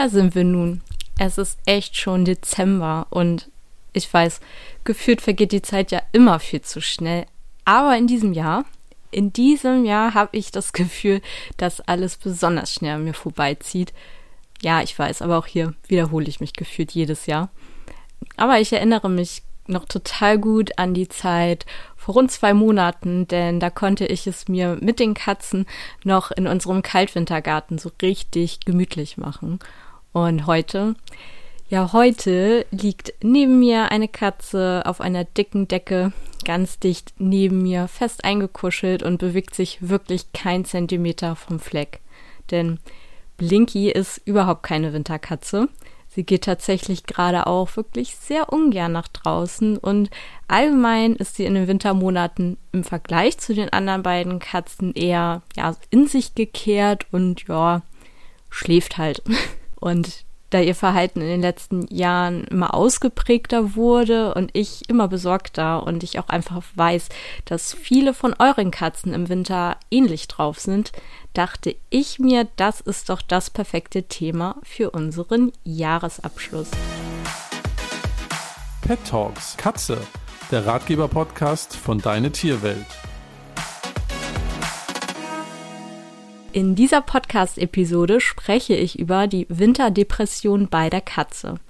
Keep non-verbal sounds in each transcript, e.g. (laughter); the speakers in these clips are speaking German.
Da sind wir nun. Es ist echt schon Dezember und ich weiß, gefühlt vergeht die Zeit ja immer viel zu schnell. Aber in diesem Jahr, in diesem Jahr habe ich das Gefühl, dass alles besonders schnell an mir vorbeizieht. Ja, ich weiß, aber auch hier wiederhole ich mich gefühlt jedes Jahr. Aber ich erinnere mich noch total gut an die Zeit vor rund zwei Monaten, denn da konnte ich es mir mit den Katzen noch in unserem Kaltwintergarten so richtig gemütlich machen. Und heute, ja, heute liegt neben mir eine Katze auf einer dicken Decke, ganz dicht neben mir, fest eingekuschelt und bewegt sich wirklich kein Zentimeter vom Fleck. Denn Blinky ist überhaupt keine Winterkatze. Sie geht tatsächlich gerade auch wirklich sehr ungern nach draußen und allgemein ist sie in den Wintermonaten im Vergleich zu den anderen beiden Katzen eher ja, in sich gekehrt und ja, schläft halt. (laughs) Und da ihr Verhalten in den letzten Jahren immer ausgeprägter wurde und ich immer besorgter und ich auch einfach weiß, dass viele von euren Katzen im Winter ähnlich drauf sind, dachte ich mir, das ist doch das perfekte Thema für unseren Jahresabschluss. Pet Talks Katze, der Ratgeber-Podcast von Deine Tierwelt. In dieser Podcast-Episode spreche ich über die Winterdepression bei der Katze.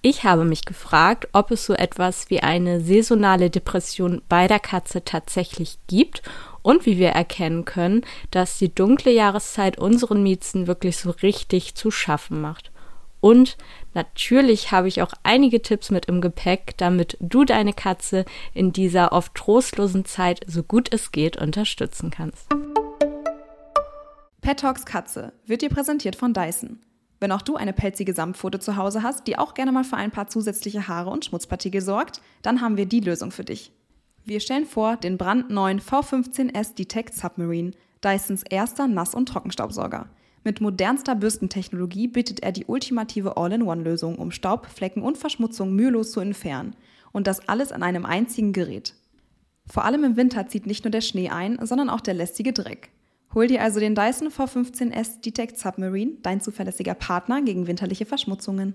Ich habe mich gefragt, ob es so etwas wie eine saisonale Depression bei der Katze tatsächlich gibt und wie wir erkennen können, dass die dunkle Jahreszeit unseren Miezen wirklich so richtig zu schaffen macht. Und natürlich habe ich auch einige Tipps mit im Gepäck, damit du deine Katze in dieser oft trostlosen Zeit so gut es geht unterstützen kannst. Pet Talks Katze wird dir präsentiert von Dyson. Wenn auch du eine pelzige Samtpfote zu Hause hast, die auch gerne mal für ein paar zusätzliche Haare und Schmutzpartikel sorgt, dann haben wir die Lösung für dich. Wir stellen vor den brandneuen V15S Detect Submarine, Dysons erster Nass- und Trockenstaubsauger. Mit modernster Bürstentechnologie bietet er die ultimative All-in-One-Lösung, um Staub, Flecken und Verschmutzung mühelos zu entfernen. Und das alles an einem einzigen Gerät. Vor allem im Winter zieht nicht nur der Schnee ein, sondern auch der lästige Dreck. Hol dir also den Dyson V15S Detect Submarine, dein zuverlässiger Partner gegen winterliche Verschmutzungen.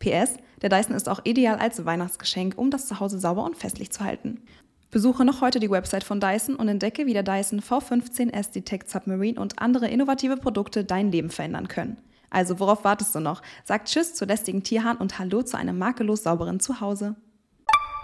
PS, der Dyson ist auch ideal als Weihnachtsgeschenk, um das Zuhause sauber und festlich zu halten. Besuche noch heute die Website von Dyson und entdecke, wie der Dyson V15S Detect Submarine und andere innovative Produkte dein Leben verändern können. Also worauf wartest du noch? Sag Tschüss zu lästigen Tierhahn und Hallo zu einem makellos sauberen Zuhause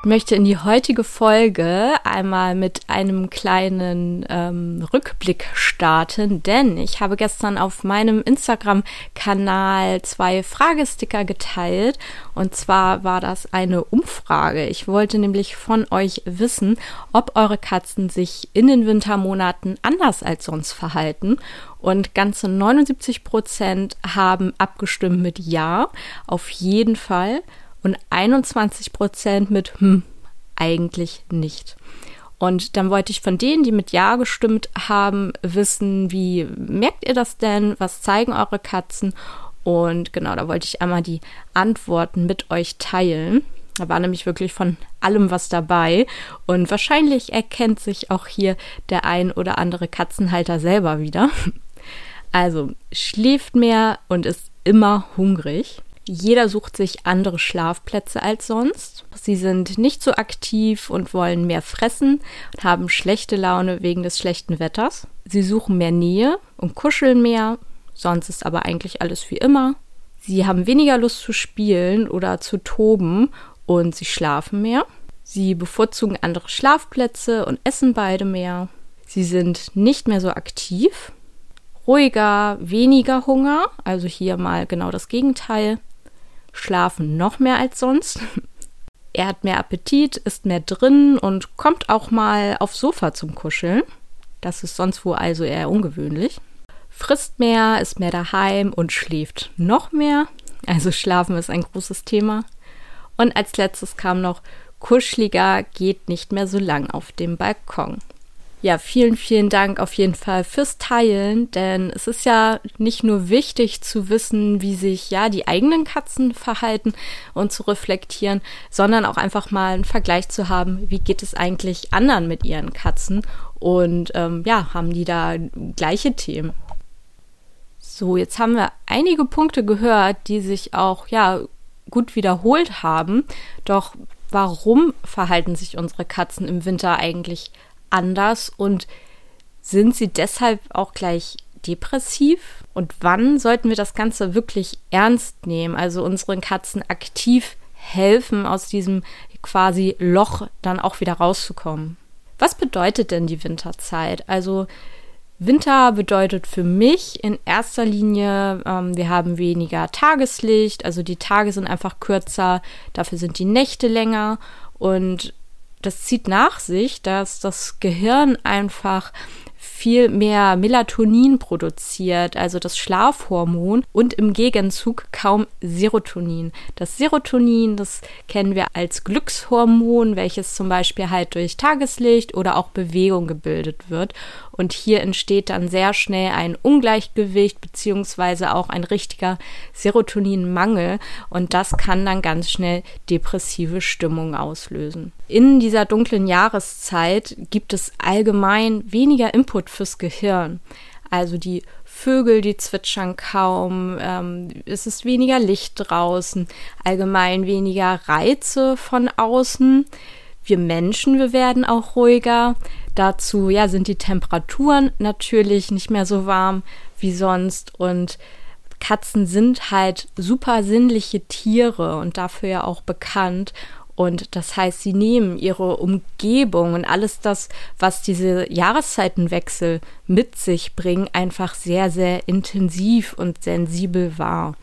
möchte in die heutige Folge einmal mit einem kleinen ähm, Rückblick starten, denn ich habe gestern auf meinem Instagram-Kanal zwei Fragesticker geteilt. Und zwar war das eine Umfrage. Ich wollte nämlich von euch wissen, ob eure Katzen sich in den Wintermonaten anders als sonst verhalten. Und ganze 79 Prozent haben abgestimmt mit Ja, auf jeden Fall und 21 Prozent mit hm, eigentlich nicht. Und dann wollte ich von denen, die mit Ja gestimmt haben, wissen, wie merkt ihr das denn? Was zeigen eure Katzen? Und genau, da wollte ich einmal die Antworten mit euch teilen. Da war nämlich wirklich von allem was dabei. Und wahrscheinlich erkennt sich auch hier der ein oder andere Katzenhalter selber wieder. Also schläft mehr und ist immer hungrig. Jeder sucht sich andere Schlafplätze als sonst. Sie sind nicht so aktiv und wollen mehr fressen und haben schlechte Laune wegen des schlechten Wetters. Sie suchen mehr Nähe und kuscheln mehr, sonst ist aber eigentlich alles wie immer. Sie haben weniger Lust zu spielen oder zu toben und sie schlafen mehr. Sie bevorzugen andere Schlafplätze und essen beide mehr. Sie sind nicht mehr so aktiv, ruhiger, weniger Hunger, also hier mal genau das Gegenteil schlafen noch mehr als sonst. (laughs) Er hat mehr Appetit, ist mehr drin und kommt auch mal aufs Sofa zum Kuscheln. Das ist sonst wo also eher ungewöhnlich. Frisst mehr, ist mehr daheim und schläft noch mehr. Also Schlafen ist ein großes Thema. Und als letztes kam noch kuscheliger, geht nicht mehr so lang auf dem Balkon ja, vielen, vielen Dank auf jeden Fall fürs Teilen, denn es ist ja nicht nur wichtig zu wissen, wie sich ja die eigenen Katzen verhalten und zu reflektieren, sondern auch einfach mal einen Vergleich zu haben, wie geht es eigentlich anderen mit ihren Katzen und ähm, ja, haben die da gleiche Themen. So, jetzt haben wir einige Punkte gehört, die sich auch ja gut wiederholt haben. Doch warum verhalten sich unsere Katzen im Winter eigentlich anders und sind sie deshalb auch gleich depressiv? Und wann sollten wir das Ganze wirklich ernst nehmen? Also unseren Katzen aktiv helfen, aus diesem quasi Loch dann auch wieder rauszukommen. Was bedeutet denn die Winterzeit? Also Winter bedeutet für mich in erster Linie, ähm, wir haben weniger Tageslicht, also die Tage sind einfach kürzer, dafür sind die Nächte länger und das zieht nach sich, dass das Gehirn einfach viel mehr Melatonin produziert, also das Schlafhormon, und im Gegenzug kaum Serotonin. Das Serotonin, das kennen wir als Glückshormon, welches zum Beispiel halt durch Tageslicht oder auch Bewegung gebildet wird. Und hier entsteht dann sehr schnell ein Ungleichgewicht beziehungsweise auch ein richtiger Serotoninmangel und das kann dann ganz schnell depressive Stimmung auslösen. In dieser dunklen Jahreszeit gibt es allgemein weniger Input fürs Gehirn. Also die Vögel, die zwitschern kaum, ähm, es ist weniger Licht draußen, allgemein weniger Reize von außen. Wir Menschen, wir werden auch ruhiger. Dazu ja, sind die Temperaturen natürlich nicht mehr so warm wie sonst und Katzen sind halt super sinnliche Tiere und dafür ja auch bekannt. Und das heißt, sie nehmen ihre Umgebung und alles das, was diese Jahreszeitenwechsel mit sich bringen, einfach sehr, sehr intensiv und sensibel wahr.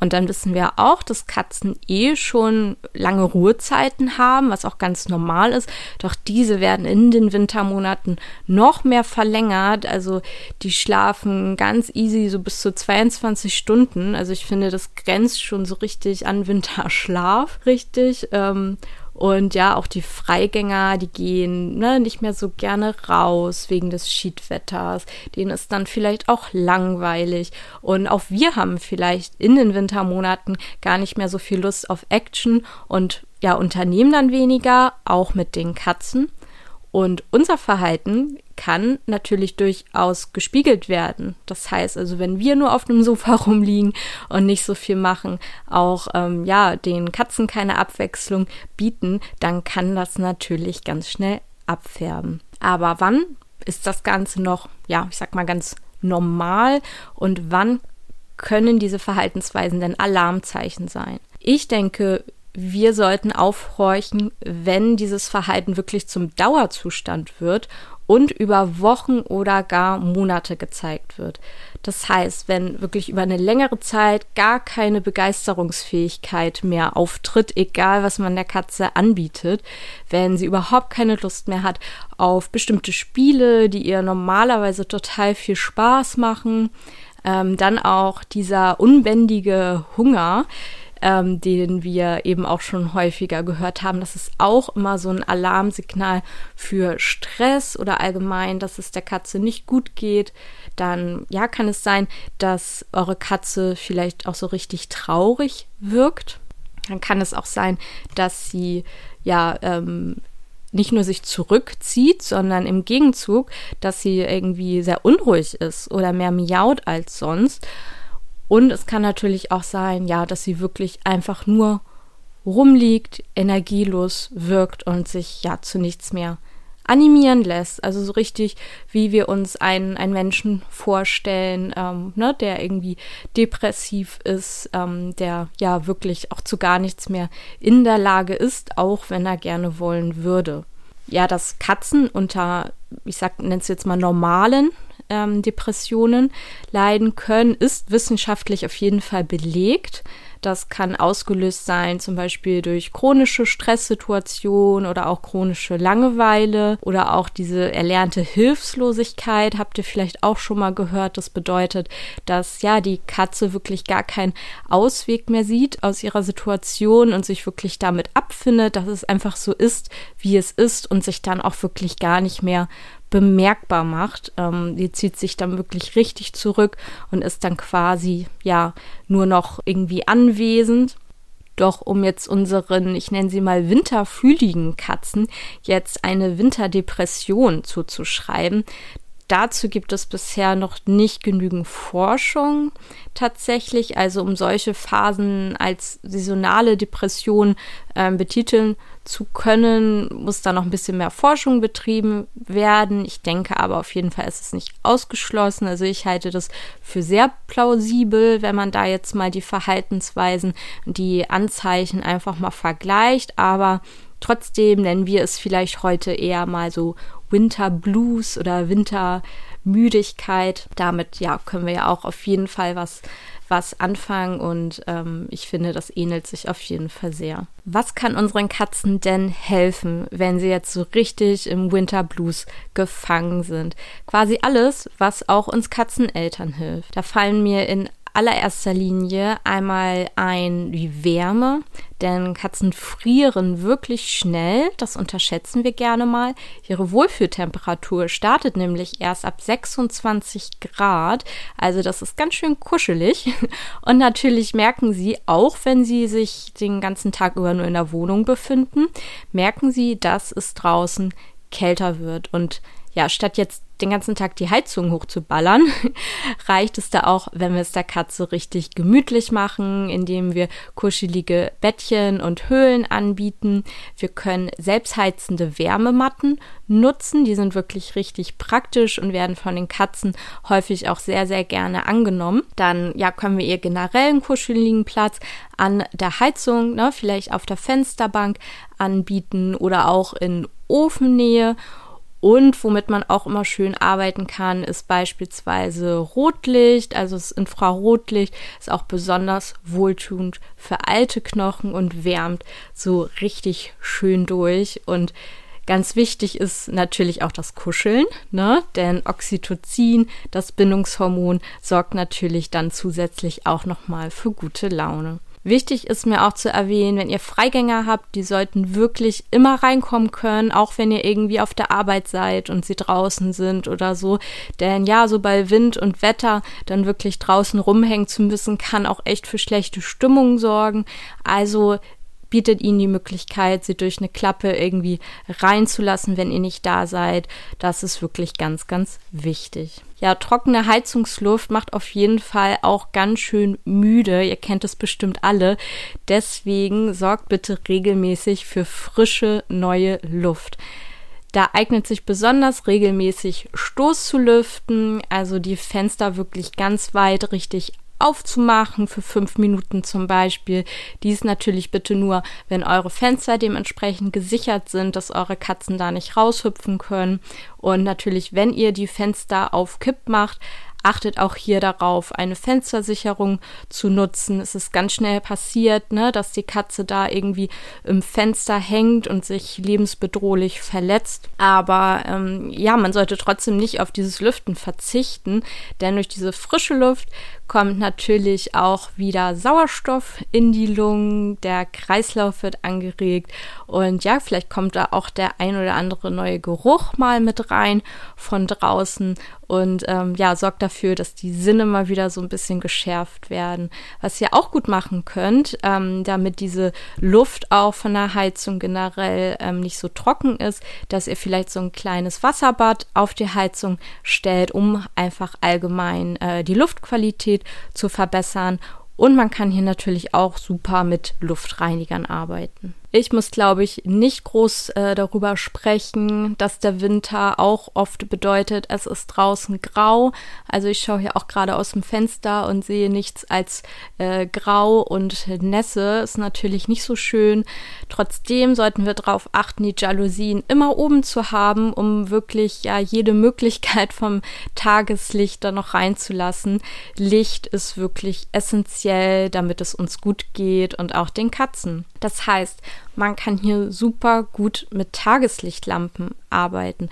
Und dann wissen wir auch, dass Katzen eh schon lange Ruhezeiten haben, was auch ganz normal ist. Doch diese werden in den Wintermonaten noch mehr verlängert. Also die schlafen ganz easy so bis zu 22 Stunden. Also ich finde, das grenzt schon so richtig an Winterschlaf, richtig. Ähm, und ja, auch die Freigänger, die gehen ne, nicht mehr so gerne raus wegen des Schiedwetters. Denen ist dann vielleicht auch langweilig. Und auch wir haben vielleicht in den Wintermonaten gar nicht mehr so viel Lust auf Action und ja, unternehmen dann weniger, auch mit den Katzen. Und unser Verhalten kann natürlich durchaus gespiegelt werden. Das heißt also, wenn wir nur auf einem Sofa (laughs) rumliegen und nicht so viel machen, auch ähm, ja den Katzen keine Abwechslung bieten, dann kann das natürlich ganz schnell abfärben. Aber wann ist das Ganze noch, ja, ich sag mal ganz normal und wann können diese Verhaltensweisen denn Alarmzeichen sein? Ich denke, wir sollten aufhorchen, wenn dieses Verhalten wirklich zum Dauerzustand wird und über Wochen oder gar Monate gezeigt wird. Das heißt, wenn wirklich über eine längere Zeit gar keine Begeisterungsfähigkeit mehr auftritt, egal was man der Katze anbietet, wenn sie überhaupt keine Lust mehr hat auf bestimmte Spiele, die ihr normalerweise total viel Spaß machen, ähm, dann auch dieser unbändige Hunger, ähm, den wir eben auch schon häufiger gehört haben. Das ist auch immer so ein Alarmsignal für Stress oder allgemein, dass es der Katze nicht gut geht. Dann ja, kann es sein, dass eure Katze vielleicht auch so richtig traurig wirkt. Dann kann es auch sein, dass sie ja ähm, nicht nur sich zurückzieht, sondern im Gegenzug, dass sie irgendwie sehr unruhig ist oder mehr miaut als sonst. Und es kann natürlich auch sein, ja, dass sie wirklich einfach nur rumliegt, energielos wirkt und sich ja zu nichts mehr animieren lässt. Also so richtig, wie wir uns einen, einen Menschen vorstellen, ähm, ne, der irgendwie depressiv ist, ähm, der ja wirklich auch zu gar nichts mehr in der Lage ist, auch wenn er gerne wollen würde. Ja, dass Katzen unter, ich sag, nenne es jetzt mal normalen ähm, Depressionen leiden können, ist wissenschaftlich auf jeden Fall belegt. Das kann ausgelöst sein, zum Beispiel durch chronische Stresssituationen oder auch chronische Langeweile oder auch diese erlernte Hilflosigkeit. Habt ihr vielleicht auch schon mal gehört? Das bedeutet, dass ja die Katze wirklich gar keinen Ausweg mehr sieht aus ihrer Situation und sich wirklich damit abfindet, dass es einfach so ist, wie es ist und sich dann auch wirklich gar nicht mehr bemerkbar macht. Ähm, die zieht sich dann wirklich richtig zurück und ist dann quasi ja nur noch irgendwie anwesend. Doch um jetzt unseren, ich nenne sie mal winterfühligen Katzen jetzt eine Winterdepression zuzuschreiben, dazu gibt es bisher noch nicht genügend Forschung tatsächlich. Also um solche Phasen als saisonale Depression äh, betiteln zu können, muss da noch ein bisschen mehr Forschung betrieben werden. Ich denke aber auf jeden Fall ist es nicht ausgeschlossen. Also ich halte das für sehr plausibel, wenn man da jetzt mal die Verhaltensweisen, die Anzeichen einfach mal vergleicht. Aber trotzdem nennen wir es vielleicht heute eher mal so Winter Blues oder Wintermüdigkeit. Damit ja können wir ja auch auf jeden Fall was was anfangen und ähm, ich finde, das ähnelt sich auf jeden Fall sehr. Was kann unseren Katzen denn helfen, wenn sie jetzt so richtig im Winter Blues gefangen sind? Quasi alles, was auch uns Katzeneltern hilft. Da fallen mir in allererster Linie einmal ein die Wärme, denn Katzen frieren wirklich schnell, das unterschätzen wir gerne mal. Ihre Wohlfühltemperatur startet nämlich erst ab 26 Grad, also das ist ganz schön kuschelig. (laughs) Und natürlich merken sie, auch wenn sie sich den ganzen Tag über nur in der Wohnung befinden, merken sie, dass es draußen kälter wird und ja, statt jetzt den ganzen Tag die Heizung hochzuballern, (laughs) reicht es da auch, wenn wir es der Katze richtig gemütlich machen, indem wir kuschelige Bettchen und Höhlen anbieten. Wir können selbstheizende Wärmematten nutzen. Die sind wirklich richtig praktisch und werden von den Katzen häufig auch sehr, sehr gerne angenommen. Dann ja, können wir ihr generell einen kuscheligen Platz an der Heizung, ne, vielleicht auf der Fensterbank anbieten oder auch in Ofennähe und womit man auch immer schön arbeiten kann, ist beispielsweise Rotlicht, also das Infrarotlicht ist auch besonders wohltuend für alte Knochen und wärmt so richtig schön durch. Und ganz wichtig ist natürlich auch das Kuscheln, ne? Denn Oxytocin, das Bindungshormon, sorgt natürlich dann zusätzlich auch nochmal für gute Laune. Wichtig ist mir auch zu erwähnen, wenn ihr Freigänger habt, die sollten wirklich immer reinkommen können, auch wenn ihr irgendwie auf der Arbeit seid und sie draußen sind oder so. Denn ja, so bei Wind und Wetter dann wirklich draußen rumhängen zu müssen, kann auch echt für schlechte Stimmung sorgen. Also bietet ihnen die Möglichkeit, sie durch eine Klappe irgendwie reinzulassen, wenn ihr nicht da seid. Das ist wirklich ganz, ganz wichtig. Ja, trockene Heizungsluft macht auf jeden Fall auch ganz schön müde. Ihr kennt es bestimmt alle. Deswegen sorgt bitte regelmäßig für frische, neue Luft. Da eignet sich besonders regelmäßig Stoß zu lüften, also die Fenster wirklich ganz weit richtig aufzumachen für fünf Minuten zum Beispiel. Dies natürlich bitte nur, wenn eure Fenster dementsprechend gesichert sind, dass eure Katzen da nicht raushüpfen können. Und natürlich, wenn ihr die Fenster auf Kipp macht, achtet auch hier darauf, eine Fenstersicherung zu nutzen. Es ist ganz schnell passiert, ne, dass die Katze da irgendwie im Fenster hängt und sich lebensbedrohlich verletzt. Aber ähm, ja, man sollte trotzdem nicht auf dieses Lüften verzichten, denn durch diese frische Luft kommt natürlich auch wieder Sauerstoff in die Lungen, der Kreislauf wird angeregt und ja, vielleicht kommt da auch der ein oder andere neue Geruch mal mit rein von draußen und ähm, ja, sorgt dafür, dass die Sinne mal wieder so ein bisschen geschärft werden. Was ihr auch gut machen könnt, ähm, damit diese Luft auch von der Heizung generell ähm, nicht so trocken ist, dass ihr vielleicht so ein kleines Wasserbad auf die Heizung stellt, um einfach allgemein äh, die Luftqualität Qualität zu verbessern. Und man kann hier natürlich auch super mit Luftreinigern arbeiten. Ich muss, glaube ich, nicht groß äh, darüber sprechen, dass der Winter auch oft bedeutet, es ist draußen grau. Also ich schaue hier auch gerade aus dem Fenster und sehe nichts als äh, grau und Nässe. Ist natürlich nicht so schön. Trotzdem sollten wir darauf achten, die Jalousien immer oben zu haben, um wirklich ja jede Möglichkeit vom Tageslicht da noch reinzulassen. Licht ist wirklich essentiell, damit es uns gut geht und auch den Katzen. Das heißt, man kann hier super gut mit Tageslichtlampen arbeiten.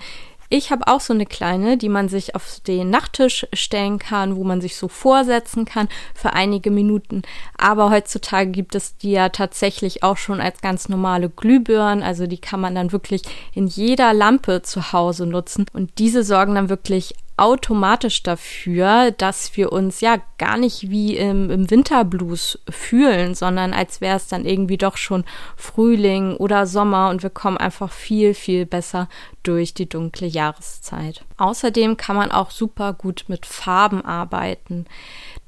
Ich habe auch so eine kleine, die man sich auf den Nachttisch stellen kann, wo man sich so vorsetzen kann für einige Minuten. Aber heutzutage gibt es die ja tatsächlich auch schon als ganz normale Glühbirnen. Also die kann man dann wirklich in jeder Lampe zu Hause nutzen. Und diese sorgen dann wirklich automatisch dafür, dass wir uns ja gar nicht wie im, im Winterblues fühlen, sondern als wäre es dann irgendwie doch schon Frühling oder Sommer und wir kommen einfach viel, viel besser durch die dunkle Jahreszeit. Außerdem kann man auch super gut mit Farben arbeiten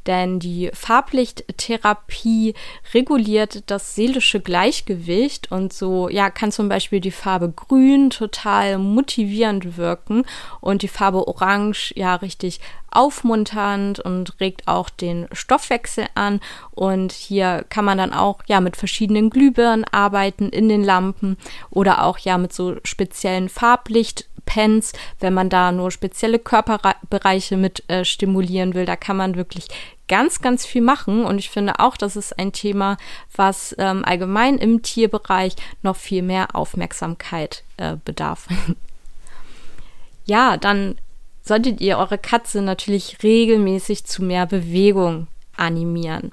denn die Farblichttherapie reguliert das seelische Gleichgewicht und so, ja, kann zum Beispiel die Farbe Grün total motivierend wirken und die Farbe Orange ja richtig aufmunternd und regt auch den Stoffwechsel an. Und hier kann man dann auch ja mit verschiedenen Glühbirnen arbeiten in den Lampen oder auch ja mit so speziellen Farblicht Pens, wenn man da nur spezielle Körperbereiche mit äh, stimulieren will. Da kann man wirklich ganz, ganz viel machen. Und ich finde auch, das ist ein Thema, was ähm, allgemein im Tierbereich noch viel mehr Aufmerksamkeit äh, bedarf. (laughs) ja, dann solltet ihr eure Katze natürlich regelmäßig zu mehr Bewegung animieren.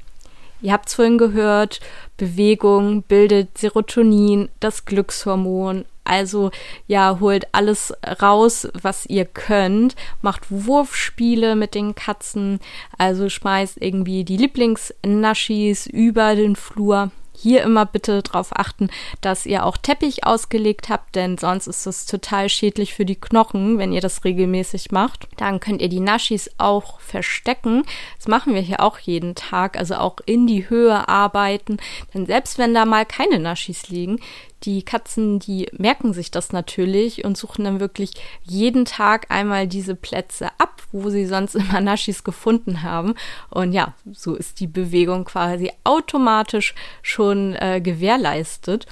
Ihr habt es vorhin gehört, Bewegung bildet Serotonin, das Glückshormon, also ja, holt alles raus, was ihr könnt. Macht Wurfspiele mit den Katzen. Also schmeißt irgendwie die Lieblingsnaschis über den Flur. Hier immer bitte darauf achten, dass ihr auch Teppich ausgelegt habt, denn sonst ist es total schädlich für die Knochen, wenn ihr das regelmäßig macht. Dann könnt ihr die Naschis auch verstecken. Das machen wir hier auch jeden Tag, also auch in die Höhe arbeiten. Denn selbst wenn da mal keine Naschis liegen, die Katzen, die merken sich das natürlich und suchen dann wirklich jeden Tag einmal diese Plätze ab, wo sie sonst (laughs) immer Naschis gefunden haben. Und ja, so ist die Bewegung quasi automatisch schon äh, gewährleistet.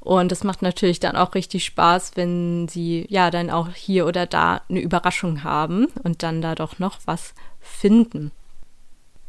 Und es macht natürlich dann auch richtig Spaß, wenn sie ja dann auch hier oder da eine Überraschung haben und dann da doch noch was finden.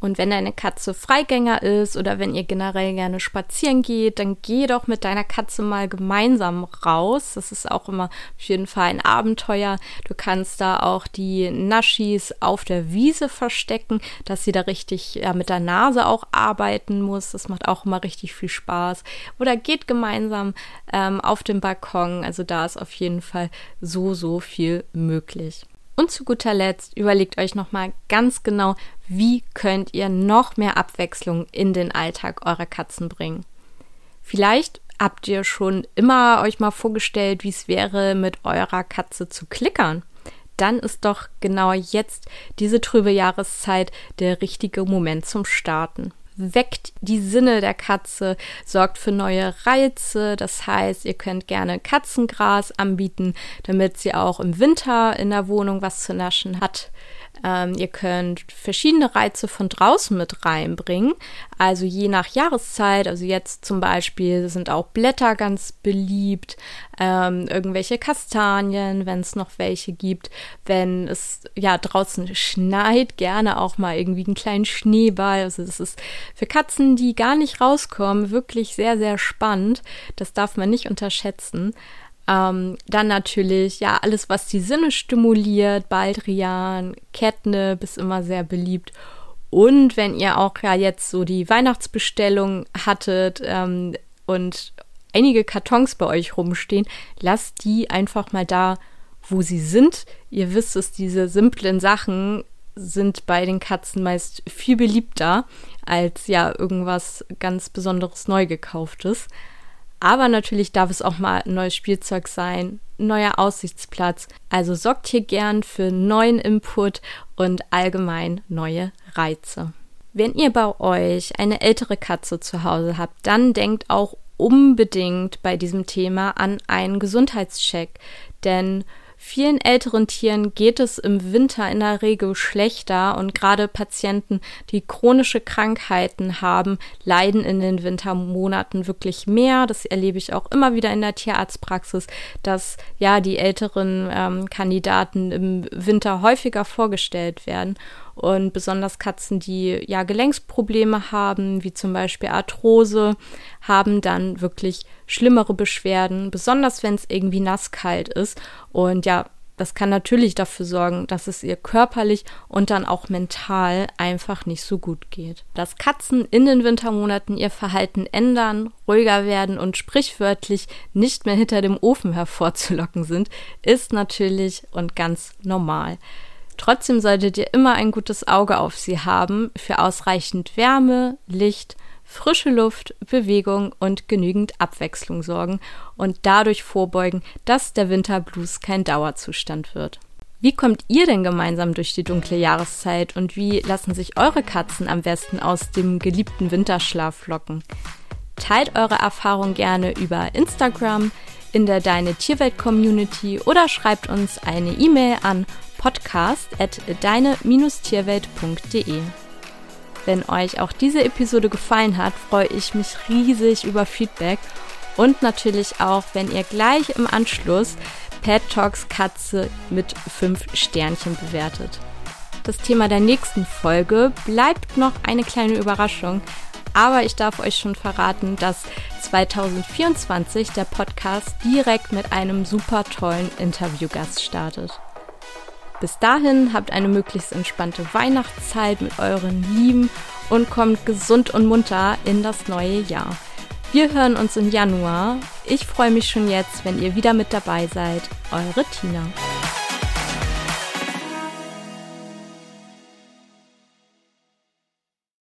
Und wenn deine Katze Freigänger ist oder wenn ihr generell gerne spazieren geht, dann geh doch mit deiner Katze mal gemeinsam raus. Das ist auch immer auf jeden Fall ein Abenteuer. Du kannst da auch die Naschis auf der Wiese verstecken, dass sie da richtig ja, mit der Nase auch arbeiten muss. Das macht auch immer richtig viel Spaß. Oder geht gemeinsam ähm, auf dem Balkon. Also da ist auf jeden Fall so, so viel möglich. Und zu guter Letzt überlegt euch nochmal ganz genau, wie könnt ihr noch mehr Abwechslung in den Alltag eurer Katzen bringen. Vielleicht habt ihr schon immer euch mal vorgestellt, wie es wäre, mit eurer Katze zu klickern. Dann ist doch genau jetzt diese trübe Jahreszeit der richtige Moment zum Starten weckt die Sinne der Katze, sorgt für neue Reize. Das heißt, ihr könnt gerne Katzengras anbieten, damit sie auch im Winter in der Wohnung was zu naschen hat. Ähm, ihr könnt verschiedene Reize von draußen mit reinbringen, also je nach Jahreszeit. Also jetzt zum Beispiel sind auch Blätter ganz beliebt, ähm, irgendwelche Kastanien, wenn es noch welche gibt. Wenn es ja draußen schneit, gerne auch mal irgendwie einen kleinen Schneeball. Also das ist für Katzen, die gar nicht rauskommen, wirklich sehr, sehr spannend. Das darf man nicht unterschätzen. Ähm, dann natürlich, ja, alles, was die Sinne stimuliert, Baldrian, Catnip ist immer sehr beliebt. Und wenn ihr auch ja jetzt so die Weihnachtsbestellung hattet ähm, und einige Kartons bei euch rumstehen, lasst die einfach mal da, wo sie sind. Ihr wisst es, diese simplen Sachen sind bei den Katzen meist viel beliebter als ja irgendwas ganz Besonderes neu gekauftes. Aber natürlich darf es auch mal ein neues Spielzeug sein, ein neuer Aussichtsplatz. Also sorgt hier gern für neuen Input und allgemein neue Reize. Wenn ihr bei euch eine ältere Katze zu Hause habt, dann denkt auch unbedingt bei diesem Thema an einen Gesundheitscheck. Denn Vielen älteren Tieren geht es im Winter in der Regel schlechter und gerade Patienten, die chronische Krankheiten haben, leiden in den Wintermonaten wirklich mehr. Das erlebe ich auch immer wieder in der Tierarztpraxis, dass ja die älteren ähm, Kandidaten im Winter häufiger vorgestellt werden. Und besonders Katzen, die ja Gelenksprobleme haben, wie zum Beispiel Arthrose, haben dann wirklich schlimmere Beschwerden, besonders wenn es irgendwie nasskalt ist. Und ja, das kann natürlich dafür sorgen, dass es ihr körperlich und dann auch mental einfach nicht so gut geht. Dass Katzen in den Wintermonaten ihr Verhalten ändern, ruhiger werden und sprichwörtlich nicht mehr hinter dem Ofen hervorzulocken sind, ist natürlich und ganz normal. Trotzdem solltet ihr immer ein gutes Auge auf sie haben für ausreichend Wärme, Licht, frische Luft, Bewegung und genügend Abwechslung sorgen und dadurch vorbeugen, dass der Winterblues kein Dauerzustand wird. Wie kommt ihr denn gemeinsam durch die dunkle Jahreszeit und wie lassen sich eure Katzen am besten aus dem geliebten Winterschlaf locken? Teilt eure Erfahrung gerne über Instagram in der Deine Tierwelt Community oder schreibt uns eine E-Mail an podcast@deine-tierwelt.de. Wenn euch auch diese Episode gefallen hat, freue ich mich riesig über Feedback und natürlich auch, wenn ihr gleich im Anschluss Pet Talks Katze mit 5 Sternchen bewertet. Das Thema der nächsten Folge bleibt noch eine kleine Überraschung, aber ich darf euch schon verraten, dass 2024 der Podcast direkt mit einem super tollen Interviewgast startet. Bis dahin habt eine möglichst entspannte Weihnachtszeit mit euren Lieben und kommt gesund und munter in das neue Jahr. Wir hören uns im Januar. Ich freue mich schon jetzt, wenn ihr wieder mit dabei seid. Eure Tina.